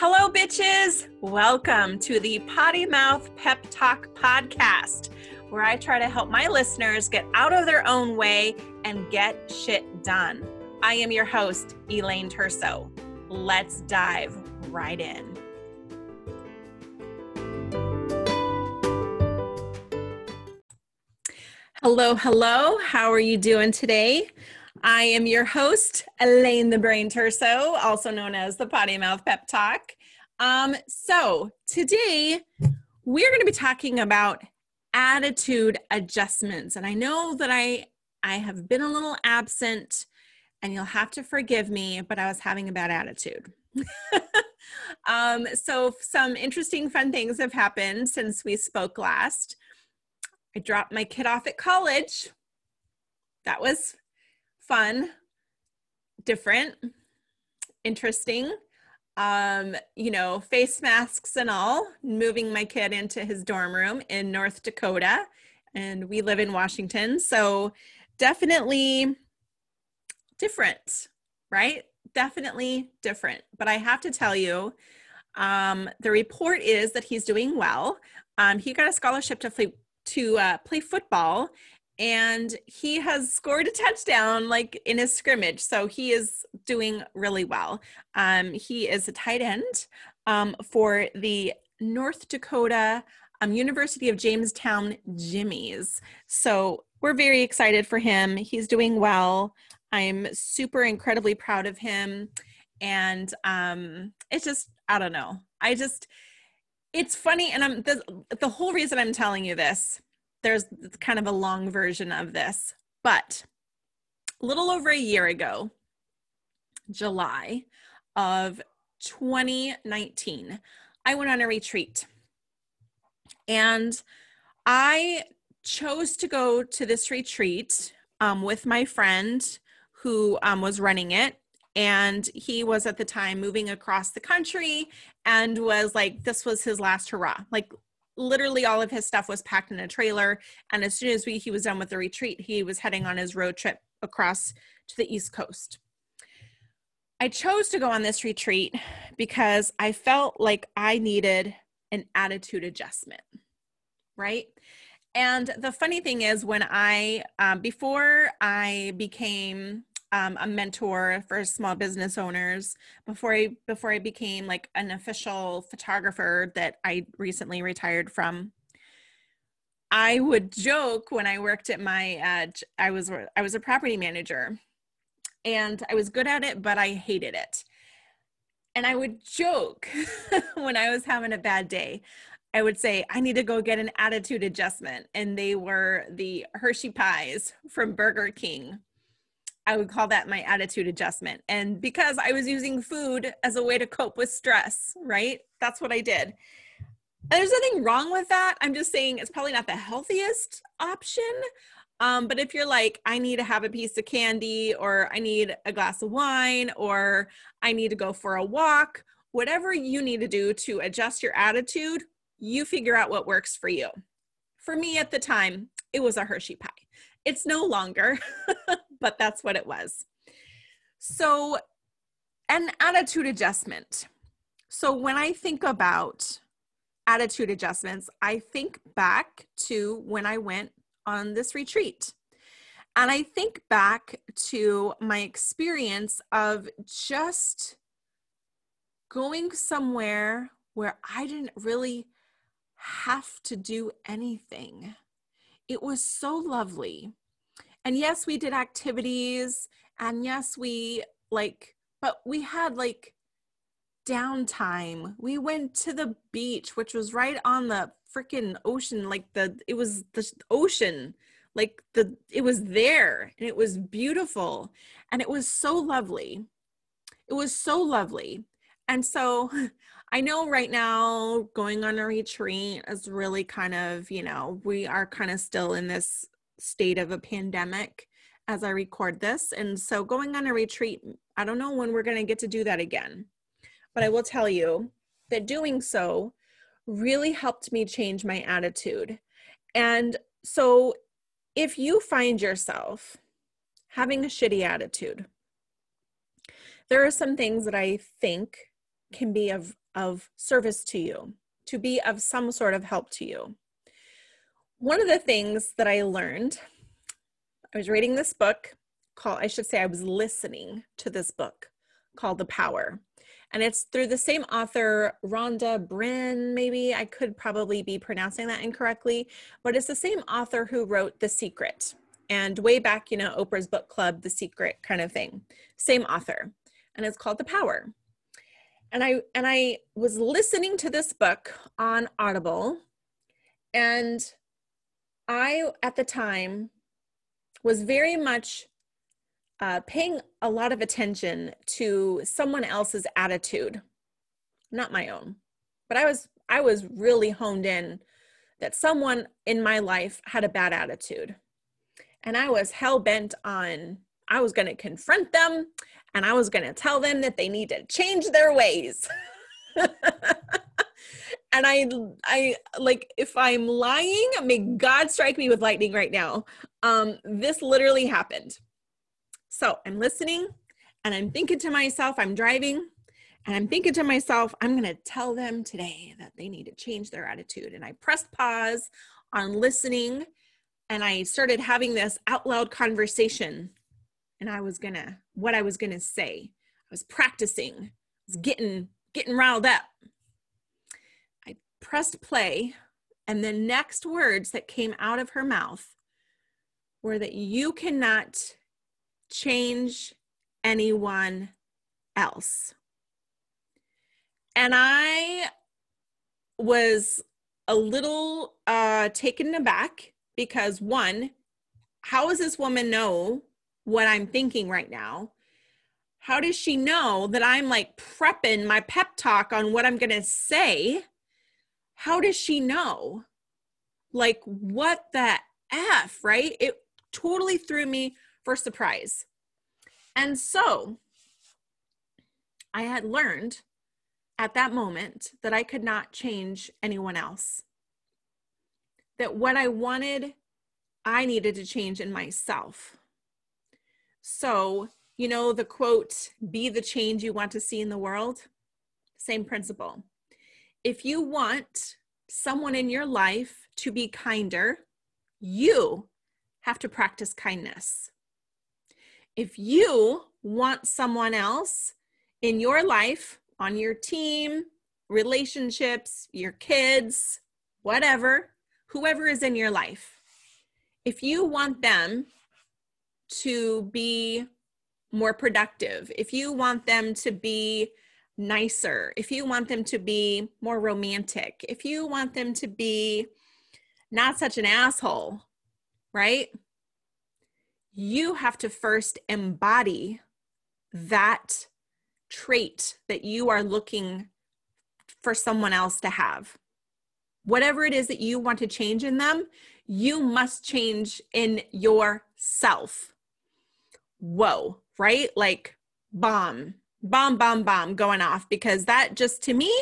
Hello, bitches. Welcome to the Potty Mouth Pep Talk podcast, where I try to help my listeners get out of their own way and get shit done. I am your host, Elaine Turso. Let's dive right in. Hello, hello. How are you doing today? I am your host, Elaine the Brain Turso, also known as the Potty Mouth Pep Talk. Um, so today we're going to be talking about attitude adjustments, and I know that I I have been a little absent, and you'll have to forgive me, but I was having a bad attitude. um, so some interesting, fun things have happened since we spoke last. I dropped my kid off at college. That was fun, different, interesting. Um, you know, face masks and all, moving my kid into his dorm room in North Dakota. And we live in Washington. So definitely different, right? Definitely different. But I have to tell you, um, the report is that he's doing well. Um, he got a scholarship to play to uh, play football, and he has scored a touchdown like in his scrimmage so he is doing really well. Um, he is a tight end um, for the north dakota um, university of jamestown jimmies. So we're very excited for him. He's doing well. I'm super incredibly proud of him. And um, it's just i don't know. I just it's funny and i'm the, the whole reason i'm telling you this there's kind of a long version of this, but a little over a year ago, July of 2019, I went on a retreat. And I chose to go to this retreat um, with my friend who um, was running it. And he was at the time moving across the country and was like, this was his last hurrah. Like, literally all of his stuff was packed in a trailer and as soon as we, he was done with the retreat he was heading on his road trip across to the east coast. I chose to go on this retreat because i felt like i needed an attitude adjustment right? And the funny thing is when i um, before i became um, a mentor for small business owners before I before I became like an official photographer that I recently retired from. I would joke when I worked at my uh, I was I was a property manager, and I was good at it, but I hated it. And I would joke when I was having a bad day. I would say, I need to go get an attitude adjustment. And they were the Hershey pies from Burger King I would call that my attitude adjustment. And because I was using food as a way to cope with stress, right? That's what I did. And there's nothing wrong with that. I'm just saying it's probably not the healthiest option. Um, but if you're like, I need to have a piece of candy, or I need a glass of wine, or I need to go for a walk, whatever you need to do to adjust your attitude, you figure out what works for you. For me at the time, it was a Hershey pie. It's no longer, but that's what it was. So, an attitude adjustment. So, when I think about attitude adjustments, I think back to when I went on this retreat. And I think back to my experience of just going somewhere where I didn't really have to do anything. It was so lovely and yes we did activities and yes we like but we had like downtime. We went to the beach which was right on the freaking ocean like the it was the ocean like the it was there and it was beautiful and it was so lovely. It was so lovely. And so i know right now going on a retreat is really kind of you know we are kind of still in this state of a pandemic as I record this. And so going on a retreat, I don't know when we're going to get to do that again. But I will tell you that doing so really helped me change my attitude. And so if you find yourself having a shitty attitude, there are some things that I think can be of, of service to you, to be of some sort of help to you. One of the things that I learned, I was reading this book called, I should say, I was listening to this book called The Power. And it's through the same author, Rhonda Byrne, maybe. I could probably be pronouncing that incorrectly, but it's the same author who wrote The Secret. And way back, you know, Oprah's book club, The Secret kind of thing. Same author. And it's called The Power. And I and I was listening to this book on Audible and I at the time was very much uh, paying a lot of attention to someone else's attitude, not my own. But I was I was really honed in that someone in my life had a bad attitude. And I was hell bent on I was going to confront them and I was going to tell them that they need to change their ways. and I I like if I'm lying, may God strike me with lightning right now. Um this literally happened. So I'm listening and I'm thinking to myself, I'm driving and I'm thinking to myself, I'm to tell them today that they need to change their attitude. And I pressed pause on listening and I started having this out loud conversation. And I was to, what I was to say. I was practicing, I was getting, getting riled up. Pressed play and the next words that came out of her mouth were that you cannot change anyone else. And I was a little uh, taken aback because, one, how does this woman know what I'm thinking right now? How does she know that I'm like prepping my pep talk on what I'm going to say? How does she know? Like, what the F, right? It totally threw me for surprise. And so I had learned at that moment that I could not change anyone else. That what I wanted, I needed to change in myself. So, you know, the quote, be the change you want to see in the world, same principle. If you want someone in your life to be kinder, you have to practice kindness. If you want someone else in your life, on your team, relationships, your kids, whatever, whoever is in your life, if you want them to be more productive, if you want them to be nicer, if you want them to be more romantic, if you want them to be not such an asshole, right? you have to first embody that trait that you are looking for someone else to have. Whatever it is that you want to change in them, you must change in yourself. Whoa, right? Like bomb, bomb, bomb, bomb going off because that just to me,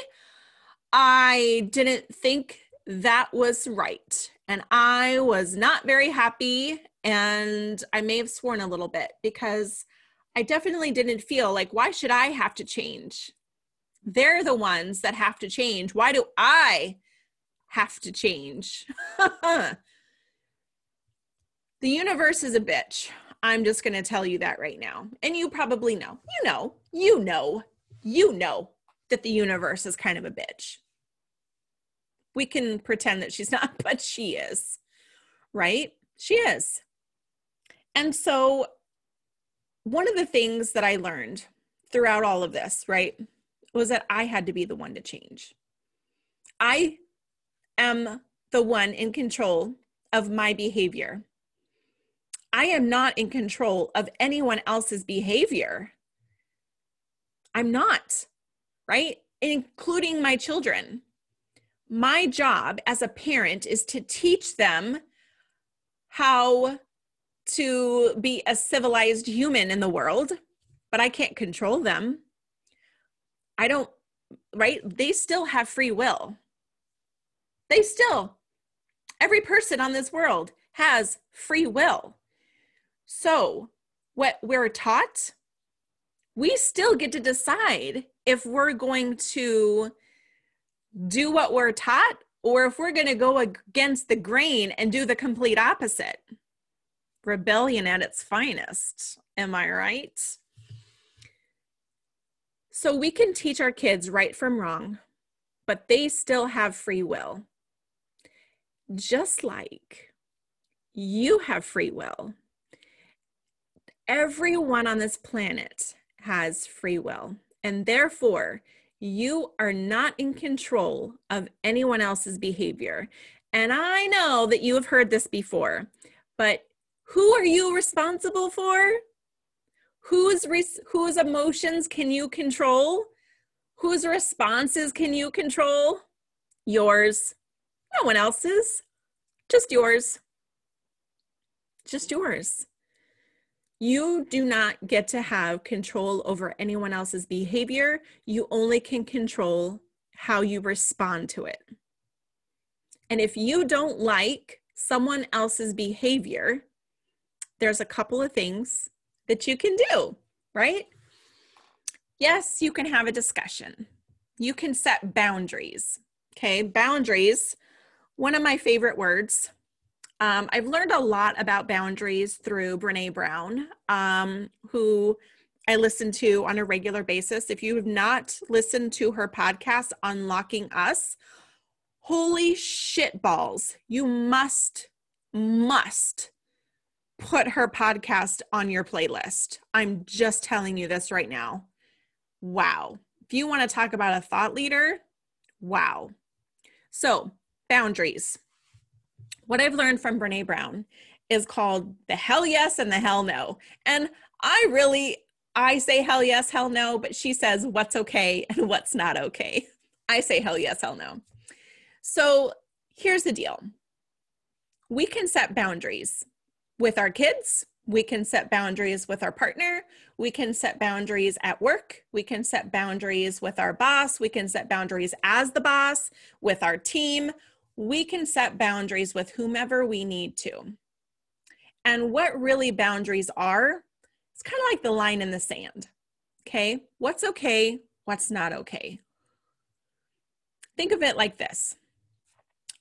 I didn't think that was right. And I was not very happy and I may have sworn a little bit because I definitely didn't feel like, why should I have to change? They're the ones that have to change. Why do I have to change? the universe is a bitch. I'm just going to tell you that right now. And you probably know. You know, you know, you know that the universe is kind of a bitch. We can pretend that she's not, but she is, right? She is. And so, one of the things that I learned throughout all of this, right, was that I had to be the one to change. I am the one in control of my behavior. I am not in control of anyone else's behavior. I'm not, right? Including my children. My job as a parent is to teach them how to be a civilized human in the world, but I can't control them. I don't, right? They still have free will. They still, every person on this world has free will. So, what we're taught, we still get to decide if we're going to do what we're taught or if we're going to go against the grain and do the complete opposite. Rebellion at its finest. Am I right? So we can teach our kids right from wrong, but they still have free will. Just like you have free will. Everyone on this planet has free will, and therefore, you are not in control of anyone else's behavior. And I know that you have heard this before, but who are you responsible for? whose res- whose emotions can you control? Whose responses can you control? Yours. No one else's. Just yours. Just yours you do not get to have control over anyone else's behavior you only can control how you respond to it and if you don't like someone else's behavior there's a couple of things that you can do, right? Yes, you can have a discussion. You can set boundaries. Okay, boundaries, one of my favorite words. Um, I've learned a lot about boundaries through Brene Brown, um, who I listen to on a regular basis. If you have not listened to her podcast, Unlocking Us, holy shit balls, you must, must put her podcast on your playlist. I'm just telling you this right now. Wow. If you want to talk about a thought leader, wow. So, boundaries. What I've learned from Brene Brown is called the hell yes and the hell no. And I really I say hell yes, hell no, but she says what's okay and what's not okay. I say hell yes, hell no. So, here's the deal. We can set boundaries with our kids. We can set boundaries with our partner. We can set boundaries at work. We can set boundaries with our boss. We can set boundaries as the boss, with our team. We can set boundaries with whomever we need to. And what really boundaries are, it's kind of like the line in the sand. Okay, what's okay, what's not okay. Think of it like this.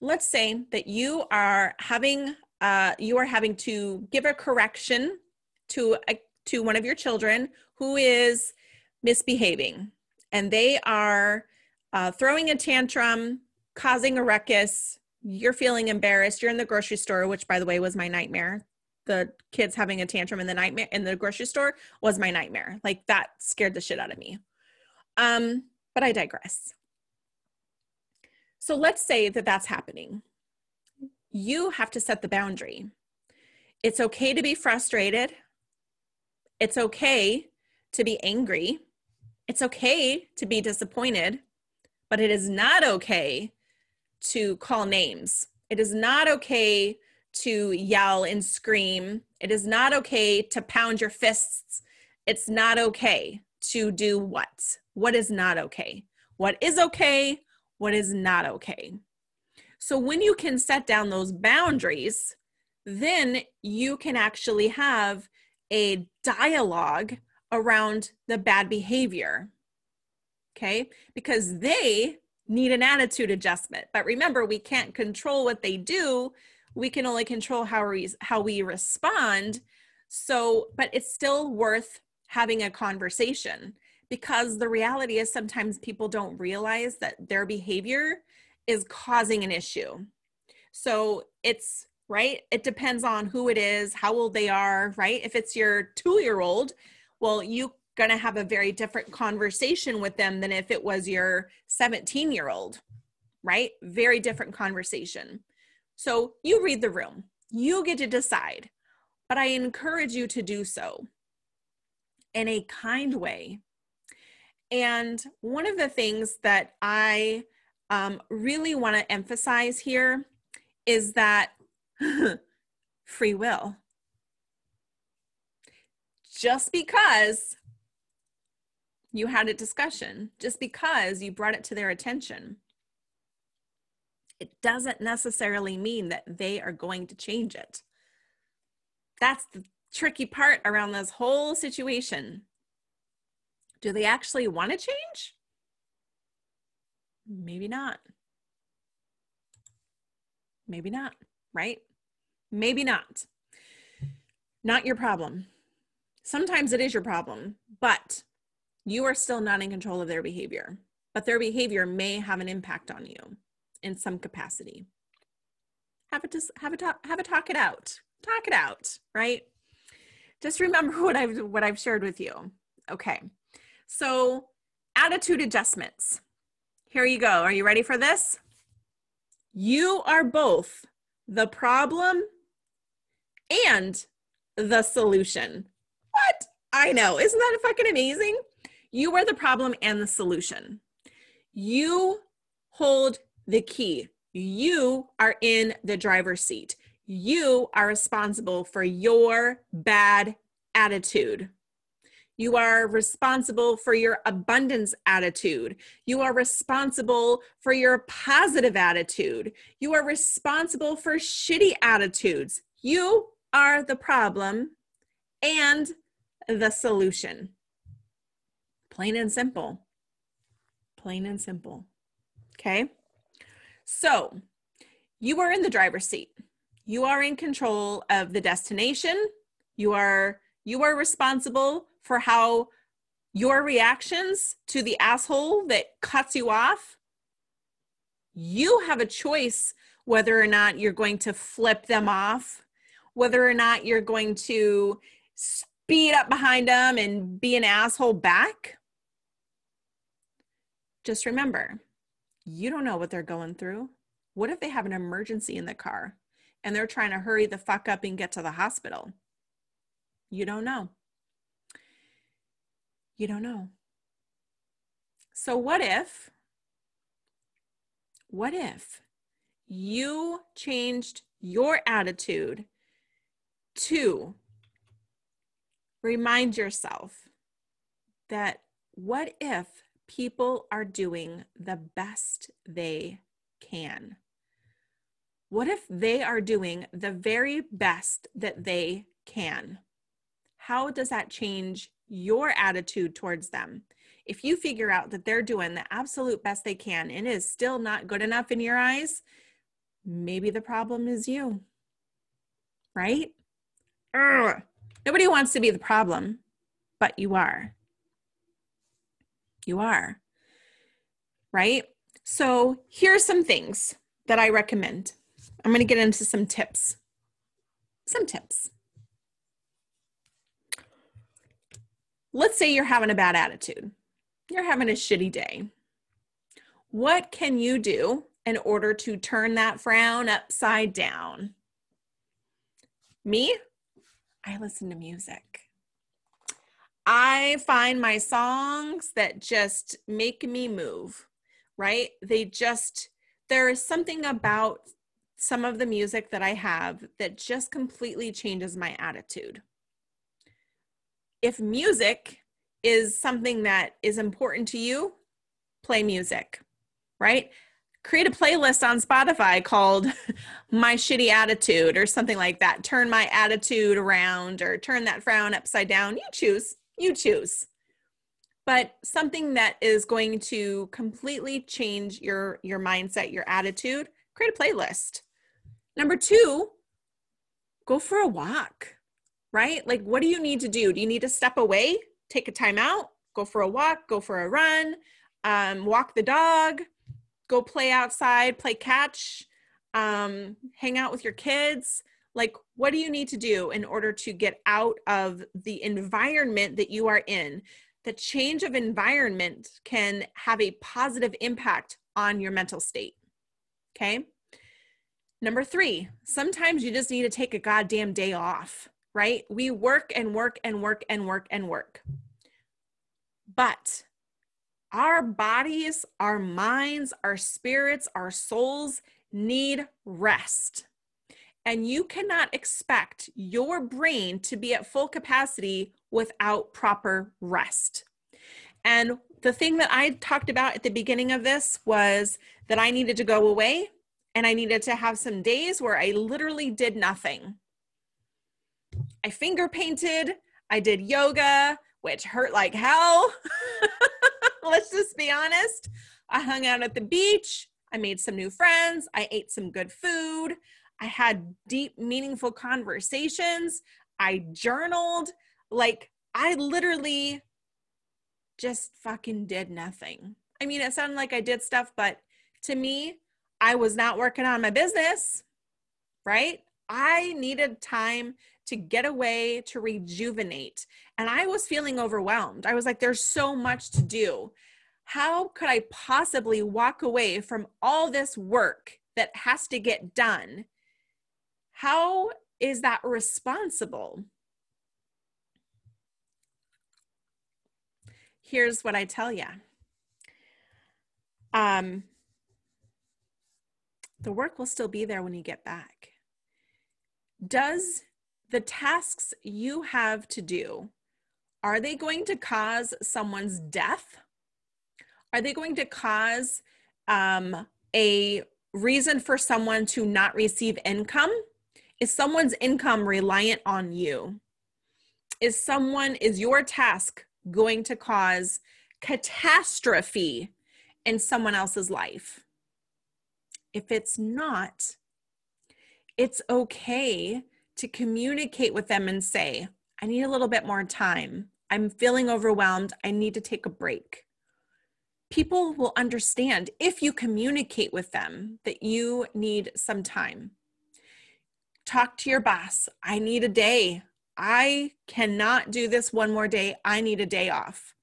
Let's say that you are having uh, you are having to give a correction to a, to one of your children who is misbehaving and they are uh, throwing a tantrum causing a ruckus. You're feeling embarrassed. You're in the grocery store which by the way was my nightmare. The kids having a tantrum in the nightmare in the grocery store was my nightmare. Like that scared the shit out of me. Um but i digress. So let's say that that's happening. You have to set the boundary. It's okay to be frustrated. It's okay to be angry. It's okay to be disappointed, but it is not okay to call names. It is not okay to yell and scream. It is not okay to pound your fists. It's not okay to do what? What is not okay? What is okay? What is not okay? So when you can set down those boundaries, then you can actually have a dialogue around the bad behavior. Okay? Because they need an attitude adjustment. But remember, we can't control what they do. We can only control how we how we respond. So, but it's still worth having a conversation because the reality is sometimes people don't realize that their behavior is causing an issue. So it's right, it depends on who it is, how old they are, right? If it's your two year old, well, you going to have a very different conversation with them than if it was your 17 year old, right? Very different conversation. So you read the room, you get to decide, but I encourage you to do so in a kind way. And one of the things that I um, really want to emphasize here is that free will. Just because you had a discussion, just because you brought it to their attention, it doesn't necessarily mean that they are going to change it. That's the tricky part around this whole situation. Do they actually want to change? Maybe not. Maybe not, right? Maybe not. Not your problem. Sometimes it is your problem, but you are still not in control of their behavior. But their behavior may have an impact on you in some capacity. Have a, have a talk, have a talk it out. Talk it out, right? Just remember what I've what I've shared with you. Okay. So, attitude adjustments. Here you go. Are you ready for this? You are both the problem and the solution. What? I know. Isn't that fucking amazing? You are the problem and the solution. You hold the key. You are in the driver's seat. You are responsible for your bad attitude. You are responsible for your abundance attitude. You are responsible for your positive attitude. You are responsible for shitty attitudes. You are the problem and the solution. Plain and simple. Plain and simple. Okay. So you are in the driver's seat. You are in control of the destination. You are you are responsible for how your reactions to the asshole that cuts you off, you have a choice whether or not you're going to flip them off, whether or not you're going to speed up behind them and be an asshole back. Just remember, you don't know what they're going through. What if they have an emergency in the car and they're trying to hurry the fuck up and get to the hospital? You don't know. You don't know. So, what if, what if you changed your attitude to remind yourself that what if people are doing the best they can? What if they are doing the very best that they can? How does that change your attitude towards them. If you figure out that they're doing the absolute best they can and is still not good enough in your eyes, maybe the problem is you. Right? Ugh. Nobody wants to be the problem, but you are. You are. Right? So, here's some things that I recommend. I'm going to get into some tips. Some tips. let's say you're having a bad attitude, you're having a shitty day. What can you do in order to turn that frown upside down? Me, I listen to music. I find my songs that just make me move, right? They just, there is something about some of the music that I have that just completely changes my attitude if music is something that is important to you, play music, right? Create a playlist on Spotify called My Shitty Attitude or something like that. Turn my attitude around or turn that frown upside down. You choose, you choose. But something that is going to completely change your your mindset, your attitude, create a playlist. Number 2, go for a walk right? Like, what do you need to do? Do you need to step away, take a time out, go for a walk, go for a run, um, walk the dog, go play outside, play catch, um, hang out with your kids? Like, what do you need to do in order to get out of the environment that you are in? The change of environment can have a positive impact on your mental state. Okay. Number three, sometimes you just need to take a goddamn day off right? We work and work and work and work and work. But our bodies, our minds, our spirits, our souls need rest. And you cannot expect your brain to be at full capacity without proper rest. And the thing that I talked about at the beginning of this was that I needed to go away and I needed to have some days where I literally did nothing. I finger painted, I did yoga, which hurt like hell. Let's just be honest. I hung out at the beach. I made some new friends. I ate some good food. I had deep, meaningful conversations. I journaled. Like, I literally just fucking did nothing. I mean, it sounded like I did stuff, but to me, I was not working on my business, right? I needed time to get away, to rejuvenate. And I was feeling overwhelmed. I was like, there's so much to do. How could I possibly walk away from all this work that has to get done? How is that responsible? Here's what I tell you. Um, the work will still be there when you get back. Does the tasks you have to do are they going to cause someone's death are they going to cause um, a reason for someone to not receive income is someone's income reliant on you is someone is your task going to cause catastrophe in someone else's life if it's not it's okay to communicate with them and say, I need a little bit more time. I'm feeling overwhelmed. I need to take a break. People will understand if you communicate with them that you need some time. Talk to your boss. I need a day. I cannot do this one more day. I need a day off.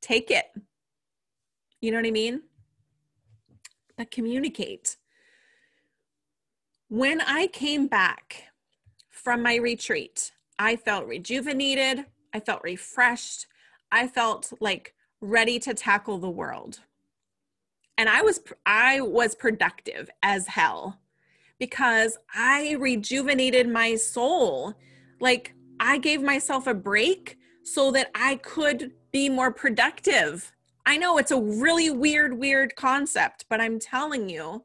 Take it. You know what I mean? But communicate. When I came back from my retreat, I felt rejuvenated. I felt refreshed. I felt like ready to tackle the world. And I was I was productive as hell because I rejuvenated my soul. Like I gave myself a break so that I could be more productive. I know it's a really weird weird concept, but I'm telling you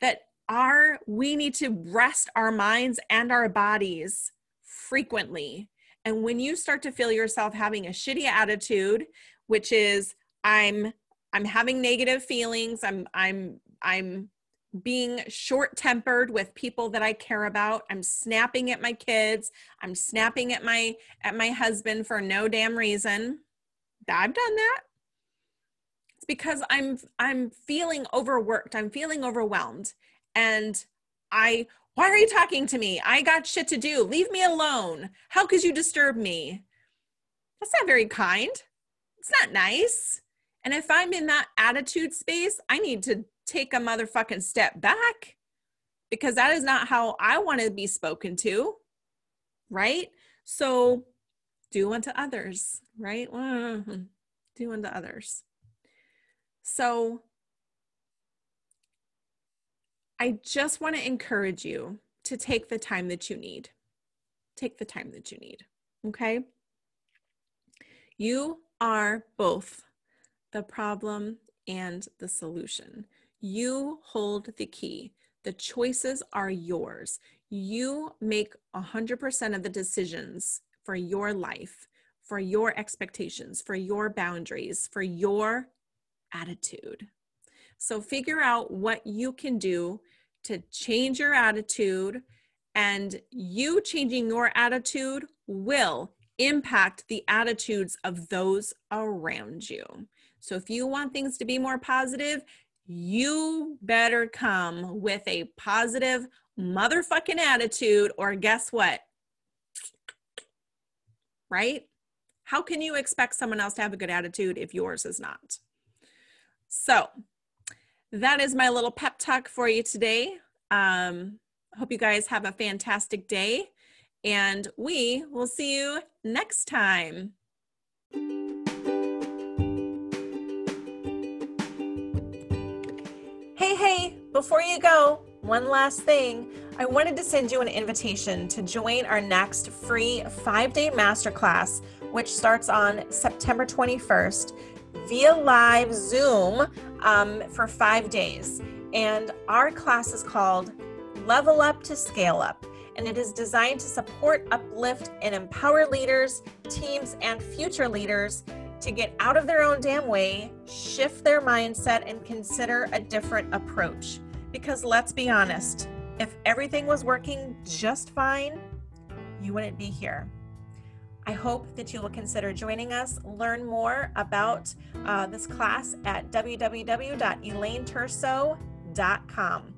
that our we need to rest our minds and our bodies frequently and when you start to feel yourself having a shitty attitude which is i'm i'm having negative feelings i'm i'm i'm being short tempered with people that i care about i'm snapping at my kids i'm snapping at my at my husband for no damn reason i've done that it's because i'm i'm feeling overworked i'm feeling overwhelmed and I, why are you talking to me? I got shit to do. Leave me alone. How could you disturb me? That's not very kind. It's not nice. And if I'm in that attitude space, I need to take a motherfucking step back because that is not how I want to be spoken to. Right? So do unto others, right? Mm-hmm. Do unto others. So I just want to encourage you to take the time that you need. Take the time that you need. Okay. You are both the problem and the solution. You hold the key. The choices are yours. You make 100% of the decisions for your life, for your expectations, for your boundaries, for your attitude. So figure out what you can do to change your attitude, and you changing your attitude will impact the attitudes of those around you. So if you want things to be more positive, you better come with a positive motherfucking attitude, or guess what? Right? How can you expect someone else to have a good attitude if yours is not? So, that is my little pep talk for you today. Um, hope you guys have a fantastic day, and we will see you next time. Hey, hey, before you go, one last thing. I wanted to send you an invitation to join our next free five day masterclass, which starts on September 21st via live Zoom um, for five days. And our class is called Level Up to Scale Up. And it is designed to support, uplift, and empower leaders, teams, and future leaders to get out of their own damn way, shift their mindset, and consider a different approach. Because let's be honest, if everything was working just fine, you wouldn't be here. I hope that you will consider joining us. Learn more about uh, this class at www.elaineturso.com.